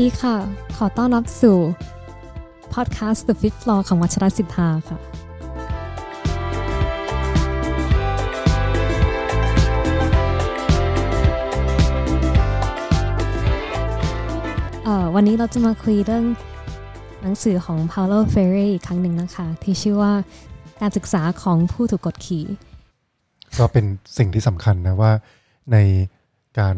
ดีค่ะ ขอต้อนรับสู่พอดแคสต์ The Fifth Floor ของวัชรสิทธาค่ะเอ่อวันนี้เราจะมาคุยเรื่องหนังสือของ Paulo Freire อีกครั้งหนึ่งนะคะ ที่ชื่อว่าการศึกษาของผู้ถูกกดขี่ ก็เป็นสิ่งที่สำคัญนะว่าในการ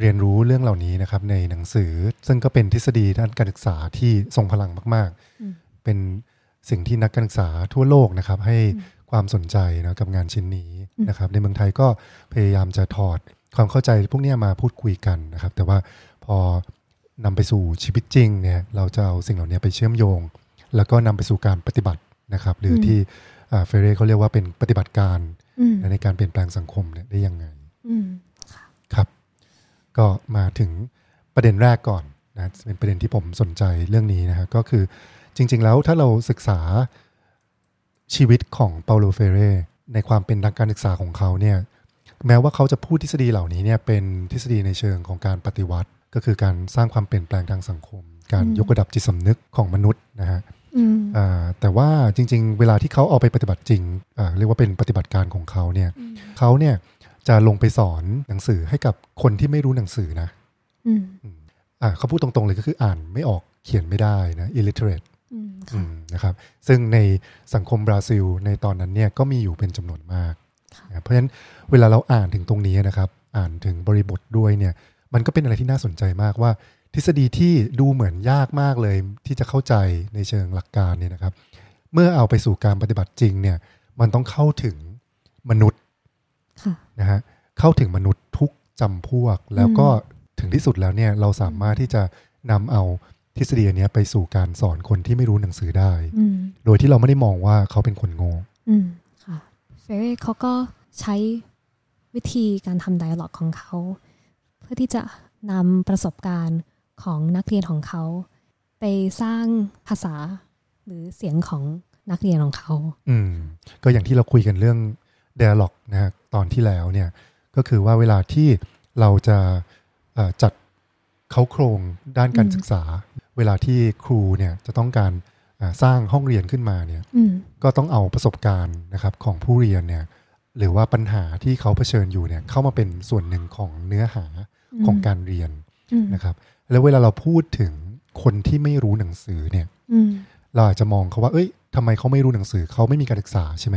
เรียนรู้เรื่องเหล่านี้นะครับในหนังสือ ซึ่งก็เป็นทฤษฎีด้านการศึกษาที่ทรงพลังมากอืมๆเป็นสิ่งที่นักการศึกษาทั่วโลกนะครับ ให้ความสนใจนะกับงานชิ้นนี้นะครับ ในเมืองไทยก็พยายามจะถอดความเข้าใจพวกเนี้ยมาพูดคุยกันนะครับ แต่ว่าพอนำไปสู่ชีวิตจริงเนี่ยเราจะเอาสิ่งเหล่านี้ไปเชื่อมโยง แล้วก็นำไปสู่การปฏิบัตินะครับ หรือที่เฟเรเขาเรียกว่าเป็นปฏิบัติการอืมในการเปลี่ยนแปลงสังคมเนี่ยได้ยังไงอืมครับ ก็มาถึงประเด็นแรกก่อนนะเป็นประเด็นที่ผมสนใจเรื่องนี้นะฮะก็คือจริง ๆ แล้วถ้าเราศึกษาชีวิตของเปาโลเฟเรในความเป็นนักการศึกษาของเขาเนี่ยแม้ว่าเขาจะพูดทฤษฎีเหล่านี้เนี่ยเป็นทฤษฎีในเชิงของการปฏิวัติ ก็คือการสร้างความเปลี่ยนแปลงทางสังคม การยกระดับจิตสำนึกของมนุษย์นะฮะอืมอ่าแต่ว่าจริง ๆ เวลาที่เขาเอาไปปฏิบัติจริงอ่าเรียกว่าเป็นปฏิบัติการของเขาเนี่ยเขาเนี่ย จะลงไปสอนหนังสือให้กับคนที่ไม่รู้หนังสือนะอืมอ่าเขาพูดตรงๆเลยก็คืออ่านไม่ออกเขียนไม่ได้นะ illiterate อืมอืค่ะมนะครับซึ่งในสังคมบราซิลในตอนนั้นเนี่ยก็มีอยู่เป็นจำนวนมากค่ะนะเพราะฉะนั้นเวลาเราอ่านถึงตรงนี้นะครับ อ่านถึงบริบทด้วยเนี่ยมันก็เป็นอะไรที่น่าสนใจมากว่า ทฤษฎีที่ดูเหมือนยากมากเลยที่จะเข้าใจในเชิงหลักการเนี่ยนะครับ เมื่อเอาไปสู่การปฏิบัติจริงเนี่ยมันต้องเข้าถึงมนุษย์ค่ะ นะฮะเข้าถึงมนุษย์ทุกจำพวก แล้วก็ถึงที่สุดแล้วเนี่ยเราสามารถที่จะนำเอาทฤษฎีอันเนี้ยไปสู่การสอนคนที่ไม่รู้หนังสือได้อืมโดยที่เราไม่ได้มองว่าเขาเป็นคนโง่อืมค่ะเฟรเขาก็ใช้วิธีการทำ d ด a l ล็อกของเขา เพื่อที่จะนำประสบการณ์ของนักเรียนของเขา ไปสร้างภาษาหรือเสียงของนักเรียนของเขา อืม ก็อย่างที่เราคุยกันเรื่อง dialog นะฮะตอนที่แล้วเนี่ยก็คือว่าเวลาที่เราจะเอ่อจัดเขาโครงด้านการอืมศึกษา เวลาที่ครูเนี่ยจะต้องการอ่าสร้างห้องเรียนขึ้นมาเนี่ยอืมก็ต้องเอาประสบการณ์นะครับของผู้เรียนเนี่ยหรือว่าปัญหาที่เขาเผชิญอยู่เนี่ยเข้ามาเป็นส่วนหนึ่งของเนื้อหาของการเรียนอืมนะครับ แล้วเวลาเราพูดถึงคนที่ไม่รู้หนังสือเนี่ยอืมเราอาจจะมองเขาว่า เอ้ยทำไมเขาไม่รู้หนังสือเขาไม่มีการศึกษาใช่ไหม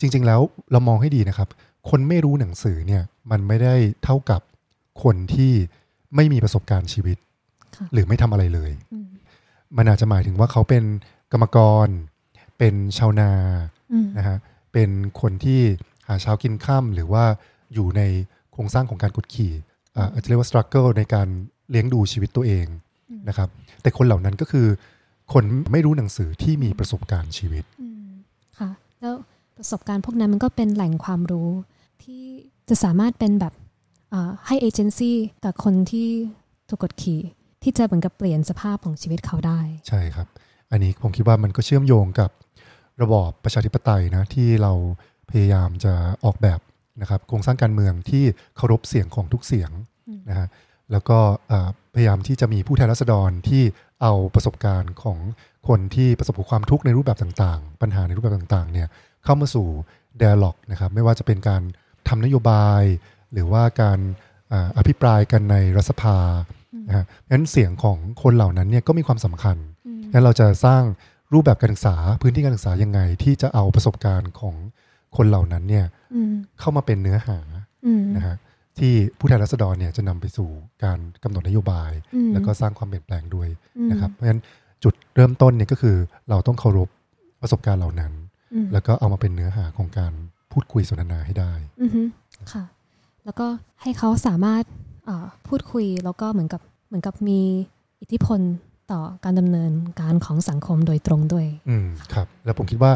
จริง ๆ แล้วเรามองให้ดีนะครับ คนไม่รู้หนังสือเนี่ยมันไม่ได้เท่ากับคนที่ไม่มีประสบการณ์ชีวิตค่ะหรือไม่ทำอะไรเลยอืมมันอาจจะหมายถึงว่าเขาเป็นกรรมกร เป็นชาวนาอืมนะฮะเป็นคนที่หาเช้ากินข้ามหรือว่าอยู่ในโครงสร้างของการกดขี่อ่าอาจจะเรียกว่า struggle ในการเลี้ยงดูชีวิตตัวเองนะครับ แต่คนเหล่านั้นก็คือ คนไม่รู้หนังสือที่มีประสบการณ์ชีวิตอืมค่ะแล้ว ประสบการณ์พวกนั้นมันก็เป็นแหล่งความรู้ที่จะสามารถเป็นแบบเอ่อให้เอเจนซี่กับคนที่ถูกกดขี่ที่จะเหมือนกับเปลี่ยนสภาพของชีวิตเขาได้ ใช่ครับ อันนี้ผมคิดว่ามันก็เชื่อมโยงกับระบอบประชาธิปไตยนะที่เราพยายามจะออกแบบนะครับโครงสร้างการเมืองที่เคารพเสียงของทุกเสียงนะฮะแล้วก็เอ่อพยายามที่จะมีผู้แทนราษฎรที่เอาประสบการณ์ของคนที่ประสบกับความทุกข์ในรูปแบบต่างๆ ปัญหาในรูปแบบต่างๆเนี่ย เข้ามาสู่ dialog นะครับไม่ว่าจะเป็นการทำนโยบาย หรือว่าการอ่าอภิปรายกันในรัฐสภานะฮะงั้นเสียงของคนเหล่านั้นเนี่ยก็มีความสำคัญงั้นเราจะสร้างรูปแบบการศึกษาพื้นที่การศึกษายังไง ที่จะเอาประสบการณ์ของคนเหล่านั้นเนี่ยอืมเข้ามาเป็นเนื้อหาอืมนะฮะที่ผู้แทนราษฎรเนี่ยจะนำไปสู่การกำหนดนโยบายอืมแล้วก็สร้างความเปลี่ยนแปลงด้วยอืมนะครับ เพราะฉะนั้นจุดเริ่มต้นเนี่ยก็คือเราต้องเคารพประสบการณ์เหล่านั้นอืม แล้วก็เอามาเป็นเนื้อหาของการพูดคุยสนทนาให้ได้อือฮึค่ะ แล้วก็ให้เขาสามารถเอ่อพูดคุยแล้วก็เหมือนกับเหมือนกับมีอิทธิพลต่อการดำเนินการของสังคมโดยตรงด้วย อืมครับ แล้วผมคิดว่า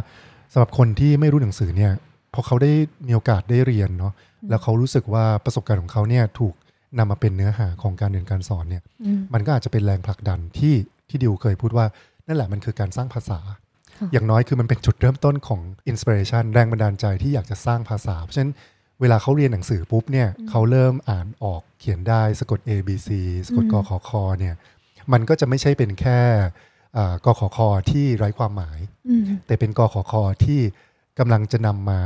สำหรับคนที่ไม่รู้หนังสือเนี่ยพอเขาได้มีโอกาสได้เรียนเนาะแล้วเขารู้สึกว่าประสบการณ์ของเขาเนี่ยถูกนำมาเป็นเนื้อหาของการเรียนการสอนเนี่ยอืมมันก็อาจจะเป็นแรงผลักดันที่ที่ดิวเคยพูดว่านั่นแหละมันคือการสร้างภาษาค่ะ อย่างน้อยคือมันเป็นจุดเริ่มต้นของอินสปิเรชันแรงบันดาลใจที่อยากจะสร้างภาษา เพราะฉะนั้นเวลาเขาเรียนหนังสือปุ๊บเนี่ยเขาเริ่มอ่านออกเขียนได้สะกด A B C สะกดกอืมขอคอเนี่ยมันก็จะไม่ใช่เป็นแค่อ่ากขคที่ไร้ความหมายอืมแต่เป็นกขคที่กำลังจะนำมา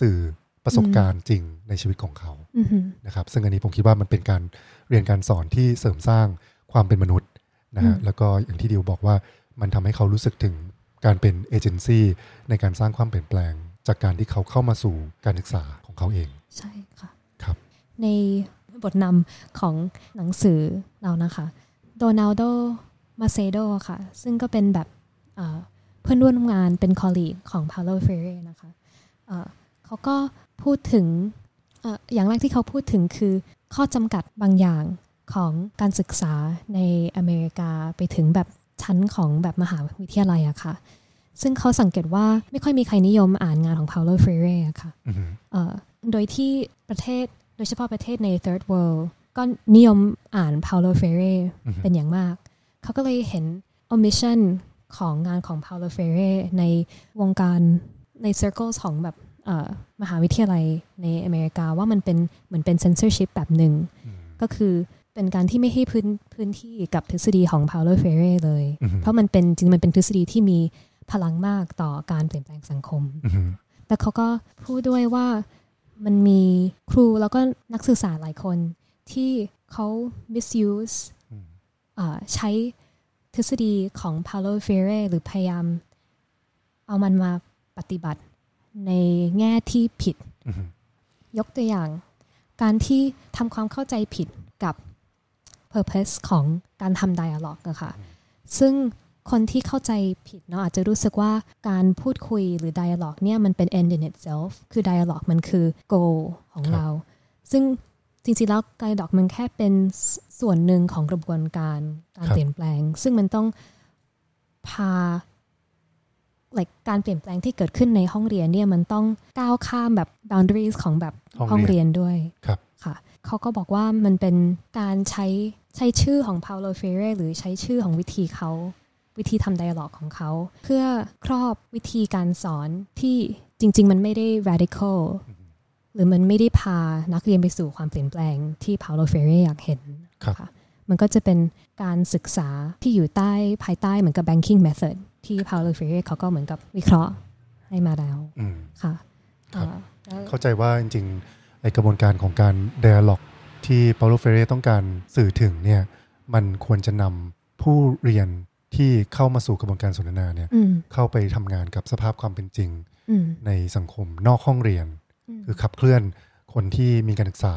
สื่อประสบการณ์จริงในชีวิตของเขาอืมนะครับซึ่งอันนี้ผมคิดว่ามันเป็นการเรียนการสอนที่เสริมสร้างความเป็นมนุษย์นะฮะอืมแล้วก็อย่างที่ดิวบอกว่ามันทำให้เขารู้สึกถึง การเป็นเอเจนซี่ในการสร้างความเปลี่ยนแปลง จากการที่เขาเข้ามาสู่การศึกษาของเขาเอง ใช่ค่ะครับ ในบทนำของหนังสือเรานะคะโดนัลโดมาเซโดค่ะ ซึ่งก็เป็นแบบเอ่อเพื่อนร่วมงานเป็น colleague ของพาโลเฟเรนะคะเอ่อเขาก็พูดถึงเอ่ออย่างแรกที่เขาพูดถึงคือข้อจำกัดบางอย่างของการศึกษาในอเมริกาไปถึงแบบ ชั้นของแบบมหาวิทยาลัยอะค่ะ ซึ่งเขาสังเกตว่าไม่ค่อยมีใครนิยมอ่านงานของพาโลเฟเรอะค่ะอือฮึเอ่อโดยที่ประเทศโดยเฉพาะประเทศใน third world ก็นิยมอ่าน Paulo Freire อือฮึเป็นอย่างมาก เขาก็เลยเห็น omission ของงานของ Paulo Freire ในวงการใน circles ของแบบเอ่อมหาวิทยาลัยในอเมริกาว่ามันเป็นเหมือนเป็น censorship แบบหนึ่งอืมก็คือ เป็นการที่ไม่ให้พื้นพื้นที่กับทฤษฎีของ Paulo Freire เลยอือฮึเพราะมันเป็นจริงๆมันเป็นทฤษฎีที่มีพลังมากต่อการเปลี่ยนแปลงสังคมอือฮึแต่เขาก็พูดด้วยว่ามันมีครูแล้วก็นักศึกษาหลายคนที่เขา misuse อืมเอ่อใช้ทฤษฎีของ Paulo Freire หรือพยายามเอามันมาปฏิบัติในแง่ที่ผิดอือฮึยกตัวอย่าง การที่ทำความเข้าใจผิดกับ purpose ของการทำ dialogue อะค่ะซึ่งคนที่เข้าใจผิดเนาะอาจจะรู้สึกว่าการพูดคุยหรือ dialogue เนี่ยมันเป็น end in itself คือ dialogue มันคือ goal ของเรา ซึ่งจริงๆแล้ว dialogue มันแค่เป็นสส่วนหนึ่งของกระบวนการการเปลี่ยนแปลง ซึ่งมันต้องพา like การเปลี่ยนแปลงที่เกิดขึ้นในห้องเรียนเนี่ยมันต้องก้าวข้ามแบบ boundaries ของแบบห้องเรียนด้วย ครับค่ะ เขาก็บอกว่ามันเป็นการใช้ใช้ชื่อของ Paulo Freire หรือใช้ชื่อของวิธีเขาวิธีทำ dialog ของเขา เพื่อครอบวิธีการสอนที่จริง ๆ มันไม่ได้ radical หรือมันไม่ได้พานักเรียนไปสู่ความเปลี่ยนแปลงที่ Paulo Freire อยากเห็นครับค่ะมันก็จะเป็นการศึกษาที่อยู่ใต้ภายใต้เหมือนกับ banking method ที่ Paulo Freire เขาก็เหมือนกับวิเคราะห์ให้มาแล้วอืมค่ะครับอ่าแล้วเข้าใจว่าจริงๆ ไอกระบวนการของการ dialog ที่เปาโลเฟเรต้องการสื่อถึงเนี่ยมันควรจะนำผู้เรียนที่เข้ามาสู่กระบวนการสนทนาเนี่ยอืมเข้าไปทำงานกับสภาพความเป็นจริงอืมในสังคมนอกห้องเรียนมคือขับเคลื่อนคนที่มีการศึกษา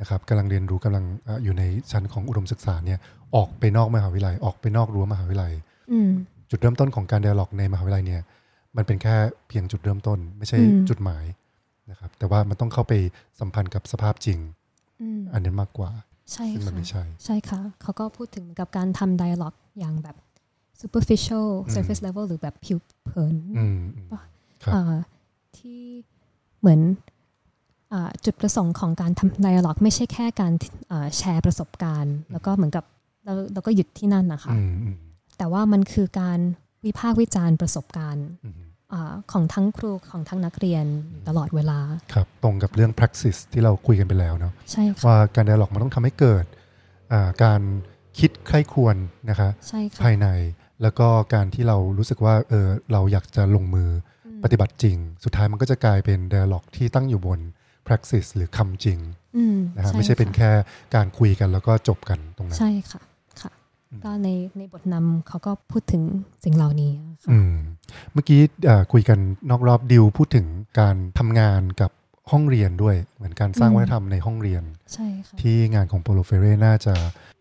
นะครับกำลังเรียนรู้กำลังเอ่ออยู่ในชั้นของอุดมศึกษาเนี่ยออกไปนอกมหาวิทยาลัยออกไปนอกรั้วมหาวิทยาลัยอืมจุดเริ่มต้นของการ dialog ในมหาวิทยาลัยเนี่ยมันเป็นแค่เพียงจุดเริ่มต้น ไม่ใช่อืมจุดหมาย นะครับ แต่ว่ามันต้องเข้าไปสัมพันธ์กับสภาพจริงอืมอันนี้มากกว่า ใช่ซึ่งมันค่ะไม่ใช่ใช่ค่ะ เขาก็พูดถึงกับการทำ dialog อย่างแบบ superficial อืม surface level หรือแบบผิวเผินอืมอืมครับเอ่อที่เหมือนอ่าจุดประสงค์ของการทำ dialog ไม่ใช่แค่การอ่าแชร์ประสบการณ์ แล้วก็เหมือนกับเราเราก็หยุดที่นั่นนะคะอืมอืมแต่ว่ามันคือการวิพากษ์วิจารณ์ประสบการณ์ อืมอาของทั้งครูของทั้งนักเรียนตลอดเวลา ครับ ตรงกับเรื่อง praxis ที่เราคุยกันไปแล้วเนาะใช่ค่ะว่าการ dialog มันต้องทำให้เกิดอ่าการคิดใคร่ควรนะคะใช่ค่ะภายในแล้วก็การที่เรารู้สึกว่าเออเราอยากจะลงมืออมปฏิบัติจริง สุดท้ายมันก็จะกลายเป็น dialog ที่ตั้งอยู่บน praxis หรือคำจริงอืมนะฮะไม่ใช่เป็นแค่การคุยกันแล้วก็จบกันตรงนั้นใช่ค่ะค่ะอืม ก็ในในบทนำเขาก็พูดถึงสิ่งเหล่านี้ค่ะอืมเมื่อกี้เอ่อคุยกันนอกรอบดิวพูดถึงการทำงานกับห้องเรียนด้วยเหมือนการสร้างอืมวัฒนธรรมในห้องเรียน ใช่ค่ะที่งานของโปโลเฟเรน่าจะ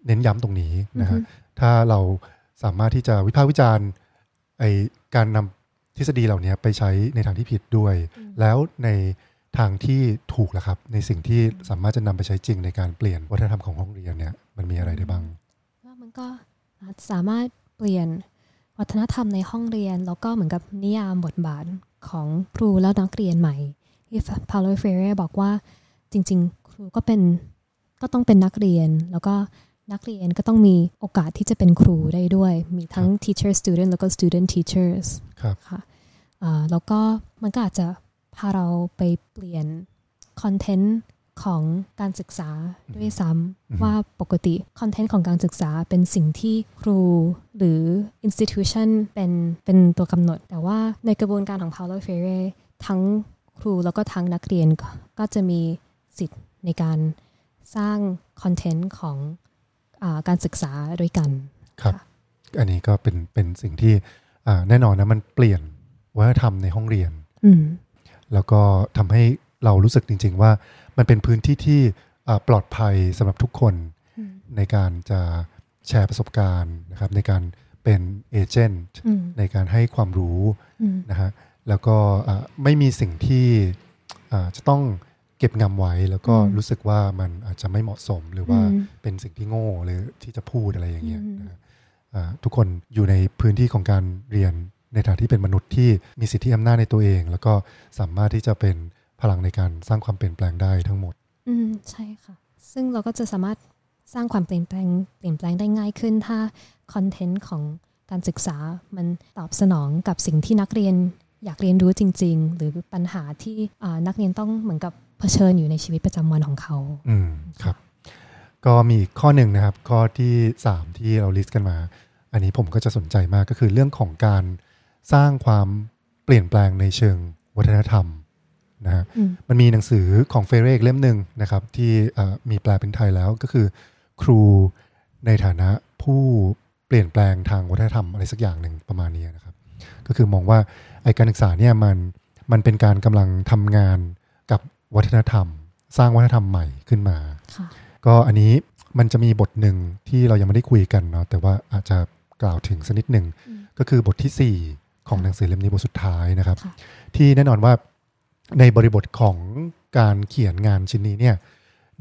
เน้นย้ำตรงนี้นะฮะอือฮึถ้าเราสามารถที่จะวิพากษ์วิจารณ์ไอการนำทฤษฎีเหล่านี้ไปใช้ในทางที่ผิดด้วย แล้วในทางที่ถูกล่ะครับ ในสิ่งที่สามารถจะนำไปใช้จริงในการเปลี่ยนวัฒนธรรมของห้องเรียนเนี่ยมันมีอะไรได้บ้างว่ามัน ก็อาจสามารถเปลี่ยนวัฒนธรรมในห้องเรียน แล้วก็เหมือนกับนิยามบทบาทของครูและนักเรียนใหม่ที่พาโลเฟเรบอกว่าจริง ๆ ครูก็เป็นก็ต้องเป็นนักเรียน แล้วก็นักเรียนก็ต้องมีโอกาสที่จะเป็นครูได้ด้วย มีทั้ง teacher student แล้วก็ student teachers ครับค่ะอ่าแล้วก็มันก็อาจจะพาเราไปเปลี่ยน content ของการศึกษาด้วยซ้ำ อืมว่าปกติ content ของการศึกษาเป็นสิ่งที่ครูหรือ institution เป็นเป็นตัวกำหนด แต่ว่าในกระบวนการของ Paulo Freire ทั้งครูแล้วก็ทั้งนักเรียนก็ก็จะมีสิทธิ์ในการสร้างคอนเทนต์ของอาการศึกษาด้วยกันครับ อันนี้ก็เป็นเป็นสิ่งที่อ่าแน่นอนนะมันเปลี่ยนวัฒนธรรมในห้องเรียนอืมแล้วก็ทำให้เรารู้สึกจริง ๆ ว่า มันเป็นพื้นที่ที่อ่าปลอดภัยสำหรับทุกคนอืมในการจะแชร์ประสบการณ์นะครับในการเป็นเอเจนต์อืมในการให้ความรู้อืมนะฮะแล้วก็อ่าไม่มีสิ่งที่อ่าจะต้องเก็บงำไว้ แล้วก็รู้สึกว่ามันอาจจะไม่เหมาะสมหรือว่าอืมเป็นสิ่งที่โง่หรือที่จะพูดอะไรอย่างเงี้ยอืมนะฮะอ่าทุกคนอยู่ในพื้นที่ของการเรียนในฐานะที่เป็นมนุษย์ที่มีสิทธิอำนาจในตัวเอง แล้วก็สามารถที่จะเป็น พลังในการสร้างความเปลี่ยนแปลงได้ทั้งหมด อืมใช่ค่ะ ซึ่งเราก็จะสามารถสร้างความเปลี่ยนแปลง เปลี่ยนแปลงได้ง่ายขึ้น ถ้าคอนเทนต์ของการศึกษามันตอบสนองกับสิ่งที่นักเรียนอยากเรียนรู้จริง ๆ หรือปัญหาที่อ่านักเรียนต้องเหมือนกับเผชิญอยู่ในชีวิตประจำวันของเขา อืมครับ ก็มีอีกข้อหนึ่งนะครับ ข้อที่สามที่เราลิสต์กันมา อันนี้ผมก็จะสนใจมากก็คือเรื่องของการสร้างความเปลี่ยนแปลงในเชิงวัฒนธรรม นะฮะอืมมันมีหนังสือของเฟเรกเล่มหนึ่งนะครับ ที่เอ่อมีแปลเป็นไทยแล้วก็คือ ครูในฐานะผู้เปลี่ยนแปลงทางวัฒนธรรมอะไรสักอย่างหนึ่งประมาณนี้นะครับ ก็คือมองว่าไอการศึกษาเนี่ยมันมันเป็นการกำลังทำงานกับวัฒนธรรม สร้างวัฒนธรรมใหม่ขึ้นมาค่ะก็อันนี้มันจะมีบทหนึ่งที่เรายังไม่ได้คุยกันเนาะแต่ว่าอาจจะกล่าวถึงสักนิดหนึ่งอืมก็คือบททีสี่ 4 ของหนังสือเล่มนี้บทสุดท้ายนะครับค่ะที่แน่นอนว่า ในบริบทของการเขียนงานชิ้นนี้เนี่ย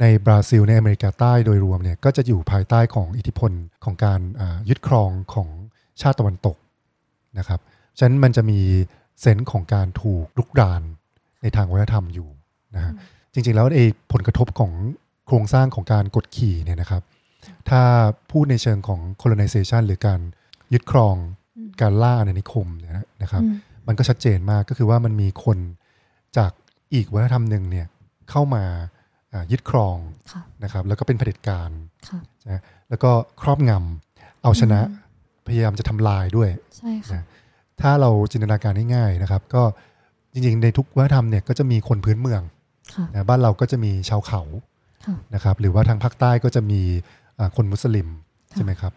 ในบราซิลในอเมริกาใต้โดยรวมเนี่ยก็จะอยู่ภายใต้ของอิทธิพลของการอ่ายึดครองของชาติตะวันตกนะครับฉะนั้นมันจะมีเซนส์ของการถูกลุกรานในทางวัฒนธรรมอยู่นะฮะจริงๆแล้วไอ้ผลกระทบของโครงสร้างของการกดขี่เนี่ยนะครับ ถ้าพูดในเชิงของ colonization หรือการยึดครองอืมการล่าอาณานิคมเนี่ยนะครับอืมมันก็ชัดเจนมากก็คือว่ามันมีคน จากอีกวัฒนธรรมหนึ่งเนี่ยเข้ามาอ่ายึดครองค่ะนะครับ แล้วก็เป็นเผด็จการค่ะนะแล้วก็ครอบงำเอาชนะอืมพยายามจะทำลายด้วยใช่ค่ะนะถ้าเราจินตนาการง่ายๆนะครับ ก็จริงๆ ในทุกวัฒนธรรมเนี่ยก็จะมีคนพื้นเมืองค่ะนะบ้านเราก็จะมีชาวเขาค่ะนะครับ หรือว่าทางภาคใต้ก็จะมีอ่าคนมุสลิมค่ะใช่ไหมครับ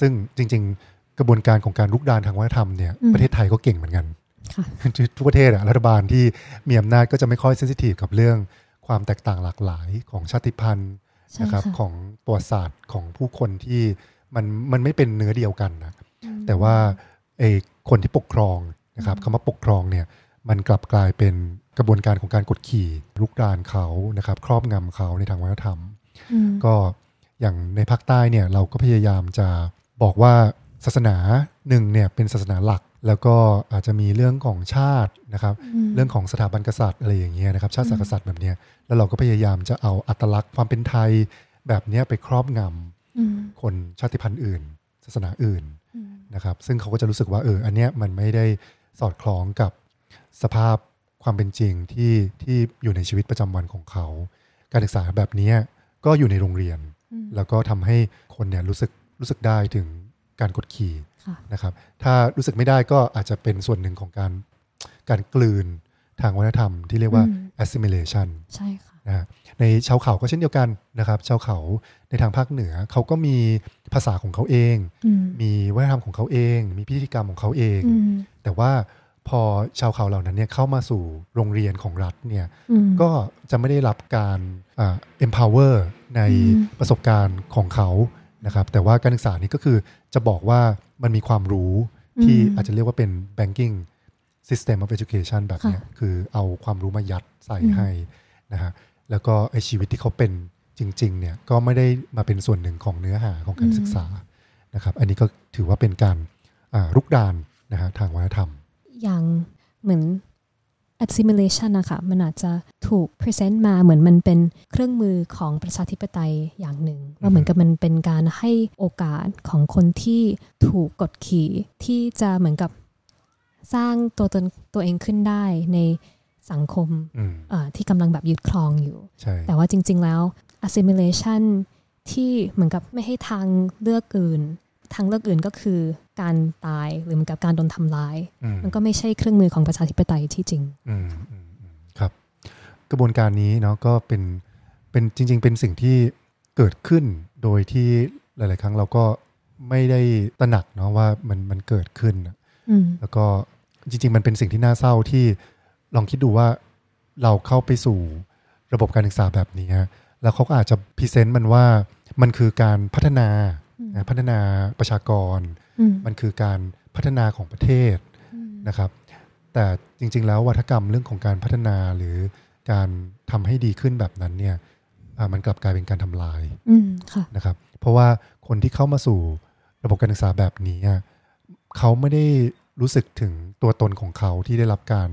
ซึ่งจริง ๆ กระบวนการของการลุกดานทางวัฒนธรรมเนี่ยอืมประเทศไทยก็เก่งเหมือนกันค่ะ ทุกประเทศอะรัฐบาลที่มีอำนาจก็จะไม่ค่อยเซนซิทีฟกับเรื่องความแตกต่างหลากหลายของชาติพันธุ์ใช่นะครับค่ะของประวัติศาสตร์ของผู้คนที่มันมันไม่เป็นเนื้อเดียวกันนะอืมแต่ว่าไอ้คนที่ปกครองนะครับอืมคำว่าปกครองเนี่ยมันกลับกลายเป็นกระบวนการของการกดขี่ลุกดานเขานะครับ ครอบงำเขาในทางวัฒนธรรมอืมก็อย่างในภาคใต้เนี่ยเราก็พยายามจะบอกว่าศาสนาหนึ่งเนี่ยเป็นศาสนาหลัก แล้วก็อาจจะมีเรื่องของชาตินะครับมเรื่องของสถาบันกษัตริย์อะไรอย่างเงี้ยนะครับ ชาติศาสนอืมกษัตริย์แบบเนี้ยแล้วเราก็พยายามจะเอาอัตลักษณ์ความเป็นไทยแบบเนี้ยไปครอบงำอืมคนชาติพันธุ์อื่น ศาสนาอื่นอืมนะครับ ซึ่งเขาก็จะรู้สึกว่าเอออันเนี้ยมันไม่ได้สอดคล้องกับสภาพความเป็นจริงที่ที่อยู่ในชีวิตประจำวันของเขา การศึกษาแบบเนี้ยก็อยู่ในโรงเรียนอืมแล้วก็ทำให้คนเนี่ยรู้สึกรู้สึกได้ถึง การกดขี่ค่ะนะครับ ถ้ารู้สึกไม่ได้ก็อาจจะเป็นส่วนหนึ่งของการการกลืนทางวัฒนธรรมที่เรียกว่าอืม assimilation ใช่ค่ะนะฮะในชาวเขาก็เช่นเดียวกันนะครับชาวเขาในทางภาคเหนือเขาก็มีภาษาของเขาเองอืมมีวัฒนธรรมของเขาเอง มีพิธีกรรมของเขาเองอืมแต่ว่าพอชาวเขาเหล่านั้นเนี่ยเข้ามาสู่โรงเรียนของรัฐเนี่ยอืมก็จะไม่ได้รับการอ่า empower ในอืมประสบการณ์ของเขานะครับแต่ว่าการศึกษานี้ก็คือ จะบอกว่ามันมีความรู้ที่อืมอาจจะเรียกว่าเป็น banking system of education แบบเนี้ยค่ะคือเอาความรู้มายัดใส่อืมให้นะฮะแล้วก็ไอชีวิตที่เขาเป็นจริงๆเนี่ยก็ไม่ได้มาเป็นส่วนหนึ่งของเนื้อหาของการศึกษานะครับ อันนี้ก็ถือว่าเป็นการอ่ารุกดานนะฮะทางวัฒนธรรม อย่างเหมือน assimilation นะคะมันอาจจะถูก present มาเหมือนมันเป็นเครื่องมือของประชาธิปไตยอย่างหนึ่งว่าเหมือนกับมันเป็นการให้โอกาสของคนที่ถูกกดขี่ที่จะเหมือนกับสร้างตัวตนตัวเองขึ้นได้ในสังคมอืมเอ่อที่กำลังแบบยึดครองอยู่ใช่แต่ว่าจริง ๆ แล้ว assimilation ที่เหมือนกับไม่ให้ทางเลือกอื่น ทางเลือกอื่นก็คือการตายหรือเหมือนกับการโดนทำลายอืมมันก็ไม่ใช่เครื่องมือของประชาธิปไตยที่จริงอืมอืมอืมครับ กระบวนการนี้เนาะก็เป็นเป็นจริง ๆ เป็นสิ่งที่เกิดขึ้นโดยที่หลาย ๆ ครั้งเราก็ไม่ได้ตระหนักเนาะว่ามันมันเกิดขึ้นอะอืมแล้วก็จริง ๆ มันเป็นสิ่งที่น่าเศร้าที่ลองคิดดูว่าเราเข้าไปสู่ระบบการศึกษาแบบนี้ฮะแล้วเขาก็อาจจะพรีเซนต์มันว่ามันคือการพัฒนาอืมนะ พัฒนาประชากรอืมมันคือการพัฒนาของประเทศอืมนะครับ แต่จริง ๆ แล้ววัฒกรรมเรื่องของการพัฒนาหรือการทำให้ดีขึ้นแบบนั้นเนี่ยอ่ามันกลับกลายเป็นการทำลายอืมค่ะนะครับ เพราะว่าคนที่เข้ามาสู่ระบบการศึกษาแบบนี้อะเขาไม่ได้รู้สึกถึงตัวตนของเขาที่ได้รับการ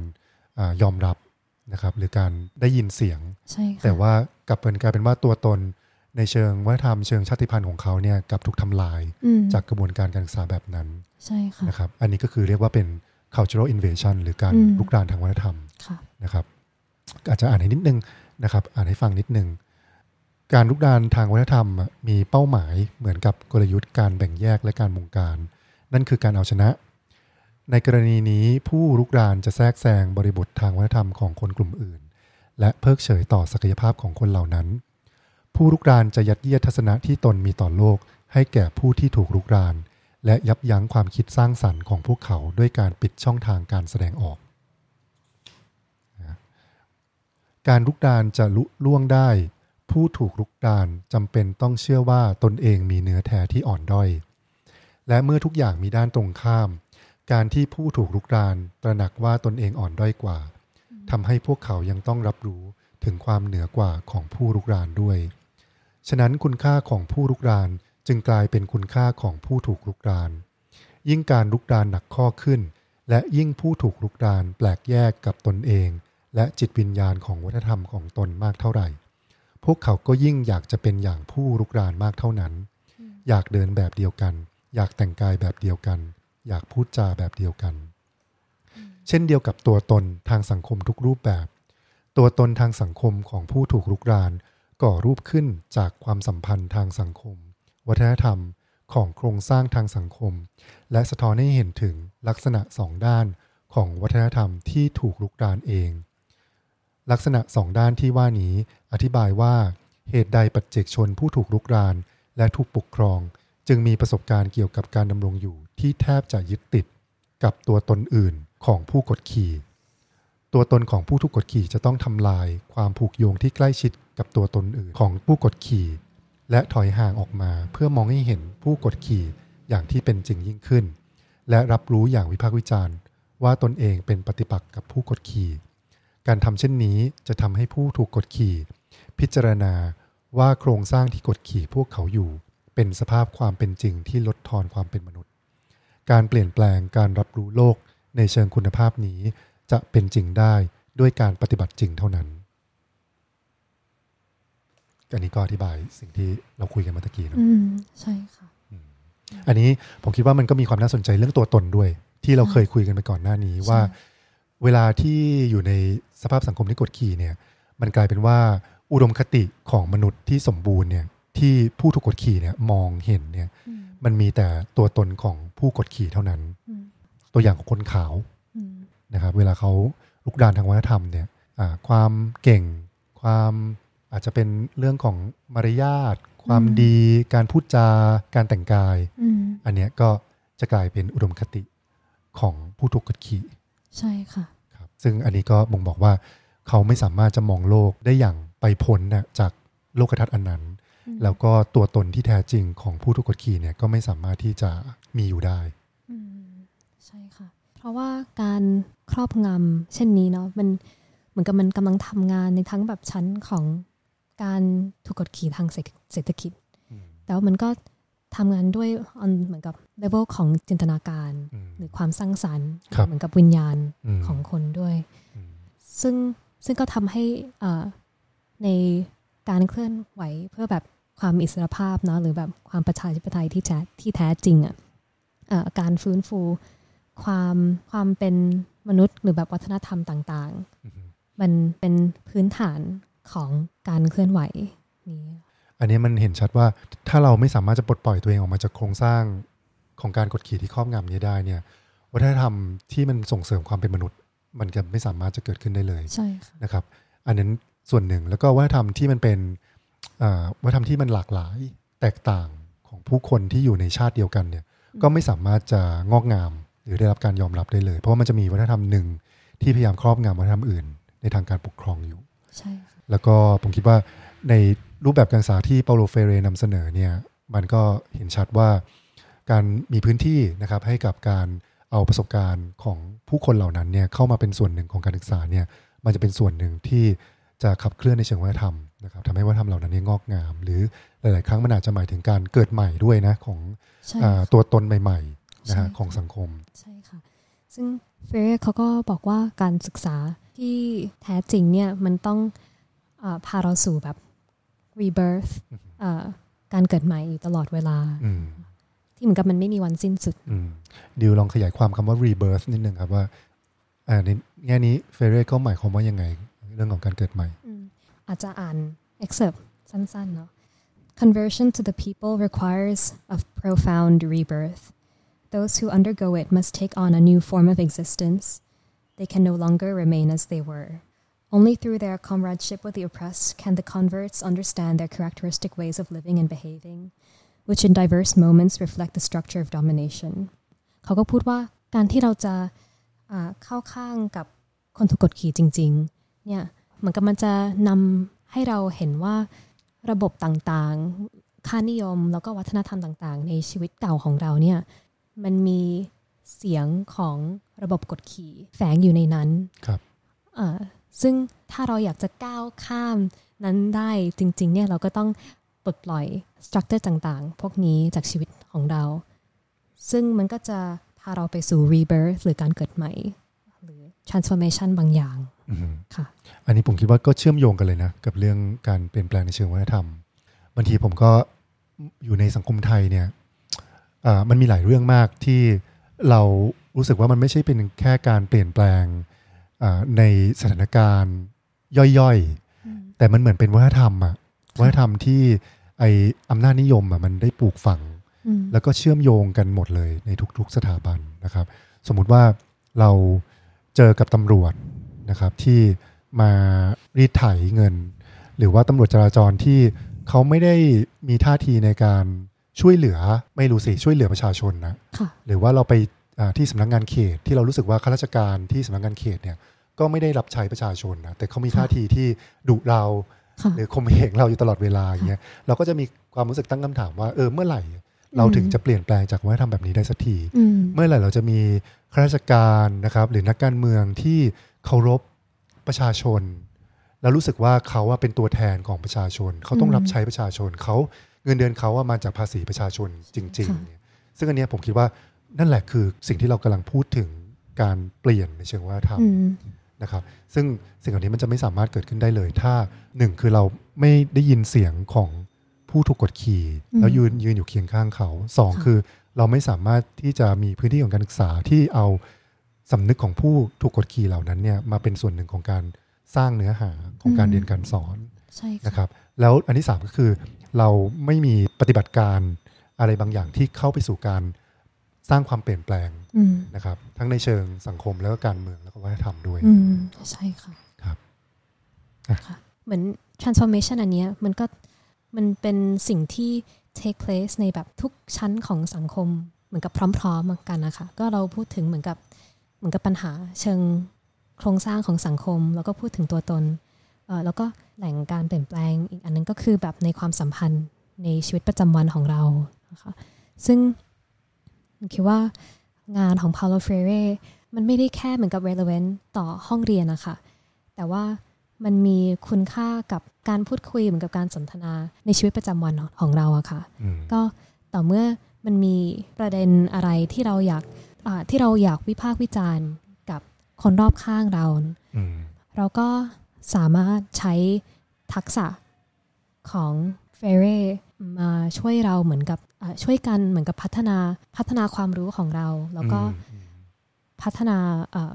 อายอมรับนะครับ หรือการได้ยินเสียงใช่ค่ะแต่ว่ากลับเป็นกลายเป็นว่าตัวตน ในเชิงวัฒนธรรมเชิงชาติพันธุ์ของเขาเนี่ยกลับถูกทำลายอืมจากกระบวนการการศึกษาแบบนั้นใช่ค่ะนะครับอันนี้ก็คือเรียกว่าเป็น cultural invasion หรือการอืมลุกรานทางวัฒนธรรมค่ะนะครับอาจจะอ่านให้นิดนึงนะครับ อ่านให้ฟังนิดนึงการลุกรานทางวัฒนธรรมอะมีเป้าหมายเหมือนกับกลยุทธ์การแบ่งแยกและการบงการ นั่นคือการเอาชนะ ในกรณีนี้ผู้ลุกรานจะแทรกแซงบริบททางวัฒนธรรมของคนกลุ่มอื่น และเพิกเฉยต่อศักยภาพของคนเหล่านั้น ผู้ลุกรานจะยัดเยียดทัศนะที่ตนมีต่อโลก ให้แก่ผู้ที่ถูกลุกราน และยับยั้งความคิดสร้างสรรค์ของพวกเขาด้วยการปิดช่องทางการแสดงออก การลุกดานจะลุล่วงได้ ผู้ถูกลุกดานจำเป็นต้องเชื่อว่าตนเองมีเนื้อแท้ที่อ่อนด้อย และเมื่อทุกอย่างมีด้านตรงข้าม การที่ผู้ถูกลุกดานตระหนักว่าตนเองอ่อนด้อยกว่าทำให้พวกเขายังต้องรับรู้ถึงความเหนือกว่าของผู้ลุกรานด้วย ฉะนั้นคุณค่าของผู้ลุกรานจึงกลายเป็นคุณค่าของผู้ถูกลุกราน ยิ่งการลุกรานหนักข้อขึ้น และยิ่งผู้ถูกลุกรานแปลกแยกกับตนเอง และจิตวิญญาณของวัฒนธรรมของตนมากเท่าไหร่ พวกเขาก็ยิ่งอยากจะเป็นอย่างผู้ลุกรานมากเท่านั้น อยากเดินแบบเดียวกัน อยากแต่งกายแบบเดียวกัน อยากพูดจาแบบเดียวกัน เช่นเดียวกับตัวตนทางสังคมทุกรูปแบบ ตัวตนทางสังคมของผู้ถูกลุกราน ก่อรูปขึ้นจากความสัมพันธ์ทางสังคม วัฒนธรรมของโครงสร้างทางสังคม และสะท้อนให้เห็นถึงลักษณะสองด้านของวัฒนธรรมที่ถูกลุกรานเอง ลักษณะสองด้านที่ว่านี้อธิบายว่า เหตุใดปัจเจกชนผู้ถูกลุกราน และถูกปกครอง จึงมีประสบการณ์เกี่ยวกับการดำรงอยู่ที่แทบจะยึดติด กับตัวตนอื่นของผู้กดขี่ ตัวตนของผู้ถูกกดขี่จะต้องทำลายความผูกโยงที่ใกล้ชิดกับตัวตนอื่นของผู้กดขี่ และถอยห่างออกมาเพื่อมองให้เห็นผู้กดขี่อย่างที่เป็นจริงยิ่งขึ้น และรับรู้อย่างวิพากษ์วิจารณ์ ว่าตนเองเป็นปฏิปักษ์กับผู้กดขี่ การทำเช่นนี้จะทำให้ผู้ถูกกดขี่ พิจารณาว่าโครงสร้างที่กดขี่พวกเขาอยู่ เป็นสภาพความเป็นจริงที่ลดทอนความเป็นมนุษย์ การเปลี่ยนแปลงการรับรู้โลกในเชิงคุณภาพนี้ จะเป็นจริงได้ด้วยการปฏิบัติจริงเท่านั้น อันนี้ก็อธิบายสิ่งที่เราคุยกันเมื่อกี้เนอะอืมใช่ค่ะอันนี้ผมคิดว่ามันก็มีความน่าสนใจเรื่องตัวตนด้วย ที่เราเคยคุยกันไปก่อนหน้านี้ว่า เวลาที่อยู่ในสภาพสังคมที่กดขี่เนี่ย มันกลายเป็นว่าอุดมคติของมนุษย์ที่สมบูรณ์เนี่ยที่ผู้ถูกกดขี่เนี่ยมองเห็นเนี่ยอืมมันมีแต่ตัวตนของผู้กดขี่เท่านั้นอืมตัวอย่างของคนขาวอืม นะครับ เวลาเขาลุกดานทางวัฒนธรรมเนี่ยอ่าความเก่ง ความอาจจะเป็นเรื่องของมารยาท ความดี การพูดจา การแต่งกายอืมอันเนี้ยก็จะกลายเป็นอุดมคติของผู้ถูกกดขี่ ใช่ค่ะครับซึ่งอันนี้ก็บ่งบอกว่าเขาไม่สามารถจะมองโลกได้อย่างไปพ้นนะจากโลกทัศน์อันนั้นอืมแล้วก็ตัวตนที่แท้จริงของผู้ถูกกดขี่เนี่ยก็ไม่สามารถที่จะมีอยู่ได้อืมใช่ค่ะเพ ราะว่าการครอบงำเช่นนี้เนาะมันเหมือนกับมันกำลังทำงานในทั้งแบบชั้นของการถูกกดขี่ทางเศรษฐเศรษฐกิจอืมแต่ว่ามันก็ทำงานด้วย on เหมือนกับเลเวลของจินตนาการอืมหรือความสร้างสรรค์ครับเหมือนกับวิญญาณมของคนด้วยอืมซึ่งซึ่งก็ทำให้เอ่อในการเคลื่อนไหวเพื่อแบบความอิสรภาพเนาะหรือแบบความประชาธิปไตยที่แท้ที่แท้จริงอะ่ะเอ่อการฟื้นฟู ความความเป็นมนุษย์หรือแบบวัฒนธรรมต่างอืมๆมันเป็นพื้นฐานของการเคลื่อนไหวนี้อันนี้มันเห็นชัดว่าถ้าเราไม่สามารถจะปลดปล่อยตัวเองออกมาจากโครงสร้างของการกดขี่ที่ครอบงำนี้ได้เนี่ย วัฒนธรรมที่มันส่งเสริมความเป็นมนุษย์ มันจะไม่สามารถจะเกิดขึ้นได้เลยใช่ค่ะนะครับ อันนั้นส่วนหนึ่งแล้วก็วัฒนธรรมที่มันเป็นอ่าวัฒนธรรมที่มันหลากหลายแตกต่างของผู้คนที่อยู่ในชาติเดียวกันเนี่ยก็ไม่สามารถจะงอกงาม หรือได้รับการยอมรับได้เลย เพราะว่ามันจะมีวัฒนธรรมหนึ่งที่พยายามครอบงำวัฒนธรรมอื่น ในทางการปกครองอยู่ใช่ค่ะแล้วก็ผมคิดว่าในรูปแบบการศึกษาที่เปาโลเฟเรนำเสนอเนี่ยมันก็เห็นชัดว่าการมีพื้นที่นะครับให้กับการเอาประสบการณ์ของผู้คนเหล่านั้นเนี่ยเข้ามาเป็นส่วนหนึ่งของการศึกษาเนี่ยมันจะเป็นส่วนหนึ่งที่จะขับเคลื่อนในเชิงวัฒนธรรมนะครับทำให้วัฒนธรรมเหล่านั้นเนี่ยงอกงาม หรือหลาย ๆ ครั้งมันอาจจะหมายถึงการเกิดใหม่ด้วยนะของใช่อาค่ะตัวตนใหม่ ๆ นะใช่ฮะค่ะของสังคม ใช่ค่ะ ซึ่งเฟรเขาก็บอกว่าการศึกษาที่แท้จริงเนี่ยมันต้องอาพาเราสู่แบบ rebirth อ่าการเกิดใหม่อยู่ตลอดเวลาอืมที่เหมือนกับมันไม่มีวันสิ้นสุดอืมดิวลองขยายความคำว่า rebirth นิดนึงครับว่าอ่าในแง่นี้เฟเรก็หมายความว่ายังไง เรื่องของการเกิดใหม่อืมอาจจะอ่าน excerpt สั้นๆเนาะ Conversion to the people requires a profound rebirth. Those who undergo it must take on a new form of existence. They can no longer remain as they were. Only through their comradeship with the oppressed can the converts understand their characteristic ways of living and behaving, which in diverse moments reflect the structure of domination. เขาก็พูดว่าการที่เราจะอ่าเข้าข้างกับคนถูกกดขี่จริงๆ เนี่ย เหมือนกับมันจะนำให้เราเห็นว่าระบบต่างๆ ค่านิยมแล้วก็วัฒนธรรมต่างๆ ในชีวิตเก่าของเราเนี่ย มันมีเสียงของระบบกดขี่แฝงอยู่ในนั้นครับอ่าซึ่งถ้าเราอยากจะก้าวข้ามนั้นได้จริง ๆ เนี่ยเราก็ต้องปลดปล่อยสตรัคเจอร์ต่างๆ พวกนี้จากชีวิตของเรา ซึ่งมันก็จะพาเราไปสู่ rebirth หรือการเกิดใหม่ หรือ transformation บางอย่างอืมค่ะ อันนี้ผมคิดว่าก็เชื่อมโยงกันเลยนะ กับเรื่องการเปลี่ยนแปลงในเชิงวัฒนธรรมบางทีผมก็อยู่ในสังคมไทยเนี่ยอ่า มันมีหลายเรื่องมากที่เรารู้สึกว่ามันไม่ใช่เป็นแค่การเปลี่ยนแปลงอ่าในสถานการณ์ย่อยๆ แต่มันเหมือนเป็นวัฒนธรรมอะวัฒนธรรมที่ไออำนาจนิยมอะมันได้ปลูกฝังอืมแล้วก็เชื่อมโยงกันหมดเลยในทุกๆสถาบันนะครับ สมมุติว่าเราเจอกับตำรวจนะครับที่มารีดไถเงิน หรือว่าตำรวจจราจรที่เขาไม่ได้มีท่าทีในการ ช่วยเหลือไม่รู้สิช่วยเหลือประชาชนนะค่ะหรือว่าเราไปอ่าที่สำนักงานเขตที่เรารู้สึกว่าข้าราชการที่สำนักงานเขตเนี่ยก็ไม่ได้รับใช้ประชาชนนะแต่เขามีท่าทีที่ดุเราค่ะหรือข่มเหงเราอยู่ตลอดเวลาอย่างเงี้ยเราก็จะมีความรู้สึกตั้งคำถามว่าเออเมื่อไหร่ เราถึงจะเปลี่ยนแปลงจากวัฒนธรรมแบบนี้ได้สักทีอืมเมื่อไหร่เราจะมีข้าราชการนะครับ หรือนักการเมืองที่เคารพประชาชน แล้วรู้สึกว่าเขาว่าเป็นตัวแทนของประชาชน เขาต้องอืมรับใช้ประชาชนเขา เงินเดือนเขาว่ามาจากภาษีประชาชนจริงค่ะๆเนี่ยซึ่งอันเนี้ยผมคิดว่านั่นแหละคือสิ่งที่เรากำลังพูดถึงการเปลี่ยนในเชิงวัฒนธรรมอืมนะครับ ซึ่งสิ่งเหล่านี้มันจะไม่สามารถเกิดขึ้นได้เลย ถ้าหนึ่งคือเราไม่ได้ยินเสียงของผู้ถูกกดขี่อืมแล้วยืนยืนอยู่เคียงข้างเขาสองค่ะคือเราไม่สามารถที่จะมีพื้นที่ของการศึกษาที่เอาสำนึกของผู้ถูกกดขี่เหล่านั้นเนี่ยมาเป็นส่วนหนึ่งของการสร้างเนื้อหาของการเรียนการสอนใช่ค่ะนะครับ แล้วอันที่สามก็คือ เราไม่มีปฏิบัติการอะไรบางอย่างที่เข้าไปสู่การสร้างความเปลี่ยนแปลงอืมนะครับ ทั้งในเชิงสังคมแล้วก็การเมืองแล้วก็วัฒนธรรมด้วยอืมใช่ค่ะครับค่ะเหมือน transformation อันเนี้ยมันก็มันเป็นสิ่งที่ take place ในแบบทุกชั้นของสังคมเหมือนกับพร้อมๆกันนะคะก็เราพูดถึงเหมือนกับเหมือนกับปัญหาเชิงโครงสร้างของสังคม แล้วก็พูดถึงตัวตนเอ่อแล้วก็ แหล่งการเปลี่ยนแปลงอีกอันนึงก็คือแบบในความสัมพันธ์ในชีวิตประจำวันของเรานะคะซึ่งคิดว่างานของ Paulo Freire มันไม่ได้แค่เหมือนกับ relevant ต่อห้องเรียนนะคะแต่ว่ามันมีคุณค่ากับการพูดคุยเหมือนกับการสนทนาในชีวิตประจำวันของเราอะค่ะอืมก็ต่อเมื่อมันมีประเด็นอะไรที่เราอยากอ่าที่เราอยากวิพากษ์วิจารณ์กับคนรอบข้างเราอืมเราก็ สามารถใช้ทักษะของเฟเรมาช่วยเราเหมือนกับอ่าช่วยกันเหมือนกับพัฒนาพัฒนาความรู้ของเรา แล้วก็อืมพัฒนาเอ่อ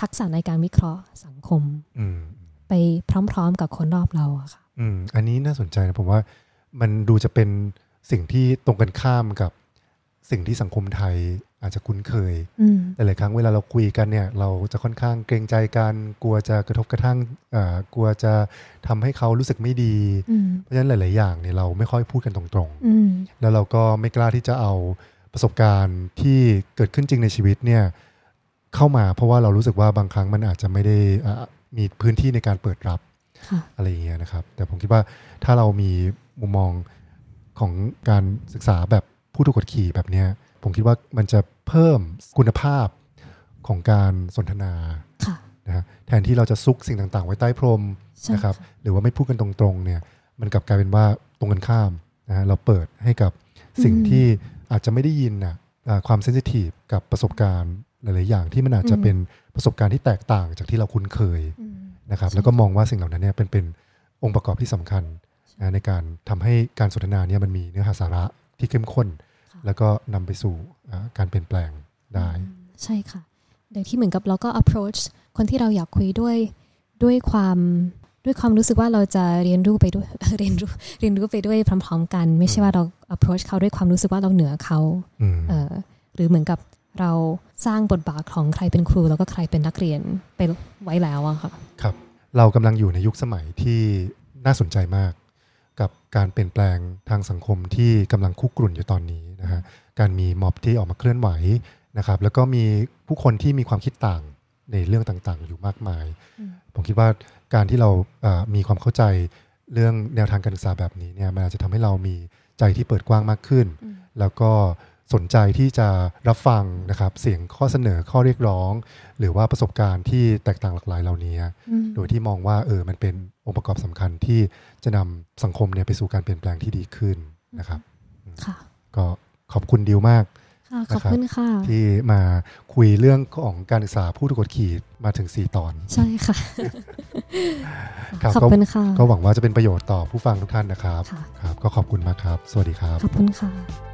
ทักษะในการวิเคราะห์สังคมอืมไปพร้อมๆกับคนรอบเราอะค่ะอืมอันนี้น่าสนใจนะผมว่ามันดูจะเป็นสิ่งที่ตรงกันข้ามกับ สิ่งที่สังคมไทยอาจจะคุ้นเคยอืมแต่หลายครั้งเวลาเราคุยกันเนี่ย เราจะค่อนข้างเกรงใจกันกลัวจะกระทบกระทั่งอ่ากลัวจะทำให้เขารู้สึกไม่ดีอืมเพราะฉะนั้นหลาย ๆ อย่างเนี่ยเราไม่ค่อยพูดกันตรงอืมๆแล้วเราก็ไม่กล้าที่จะเอาประสบการณ์ที่เกิดขึ้นจริงในชีวิตเนี่ยเข้ามาเพราะว่าเรารู้สึกว่าบางครั้งมันอาจจะไม่ได้อ่ามีพื้นที่ในการเปิดรับค่ะอะไรอย่างเงี้ยนะครับ แต่ผมคิดว่าถ้าเรามีมุมมองของการศึกษาแบบ ผู้ถูกกดขี่แบบเนี้ยผมคิดว่ามันจะเพิ่มคุณภาพของการสนทนาค่ะนะฮะแทนที่เราจะซุกสิ่งต่าง ๆ ไว้ใต้พรมใช่นะครับค่ะหรือว่าไม่พูดกันตรงๆเนี่ยมันกลับกลายเป็นว่าตรงกันข้ามนะฮะเราเปิดให้กับสิ่งที่อาจจะไม่ได้ยินนะอ่าความเซนซิทีฟกับประสบการณ์หลายๆอย่างที่มันอาจจะเป็นประสบการณ์ที่แตกต่างจากที่เราคุ้นเคยอืมนะครับใช่แล้วก็มองว่าสิ่งเหล่านั้นเนี่ยเป็นเป็นองค์ประกอบที่สำคัญนะในการทำให้การสนทนาเนี่ยมันมีเนื้อหาสาระที่เข้มข้นค่ะ แล้วก็นำไปสู่อ่าการเปลี่ยนแปลงได้ ใช่ค่ะโดยที่เหมือนกับเราก็ approach คนที่เราอยากคุยด้วยด้วยความด้วยความรู้สึกว่าเราจะเรียนรู้ไปด้วยเรียนรู้เรียนรู้ไปด้วยพร้อมๆกัน ไม่ใช่ว่าเรา approach เขาด้วยความรู้สึกว่าเราเหนือเขาอืมเออหรือเหมือนกับเราสร้างบทบาทของใครเป็นครู แล้วก็ใครเป็นนักเรียนไปไว้แล้วอะค่ะครับ เรากำลังอยู่ในยุคสมัยที่น่าสนใจมาก กับการเปลี่ยนแปลงทางสังคมที่กำลังคุกรุ่นอยู่ตอนนี้นะฮะการมีม็อบที่ออกมาเคลื่อนไหวนะครับแล้วก็มีผู้คนที่มีความคิดต่างในเรื่องต่างๆ อยู่มากมายอืมผมคิดว่าการที่เราเอ่อมีความเข้าใจเรื่องแนวทางการศึกษาแบบนี้เนี่ยมันอาจจะทำให้เรามีใจที่เปิดกว้างมากขึ้นอืมแล้วก็ สนใจที่จะรับฟังนะครับเสียงข้อเสนอข้อเรียกร้อง หรือว่าประสบการณ์ที่แตกต่างหลากหลายเหล่านี้อืมโดยที่มองว่าเออมันเป็นองค์ประกอบสำคัญที่จะนำสังคมเนี่ยไปสู่การเปลี่ยนแปลงที่ดีขึ้นนะครับค่ะก็ขอบคุณดิวมากค่ะขอบคุณค่ะ ที่มาคุยเรื่องของการศึกษาผู้ถูกกดขี่มาถึง 4 ตอน ใช่ค่ะครับขอบก็คุณค่ะ ก็หวังว่าจะเป็นประโยชน์ต่อผู้ฟังทุกท่านนะครับค่ะครับ ก็ขอบคุณมากครับ สวัสดีครับ ขอบคุณค่ะ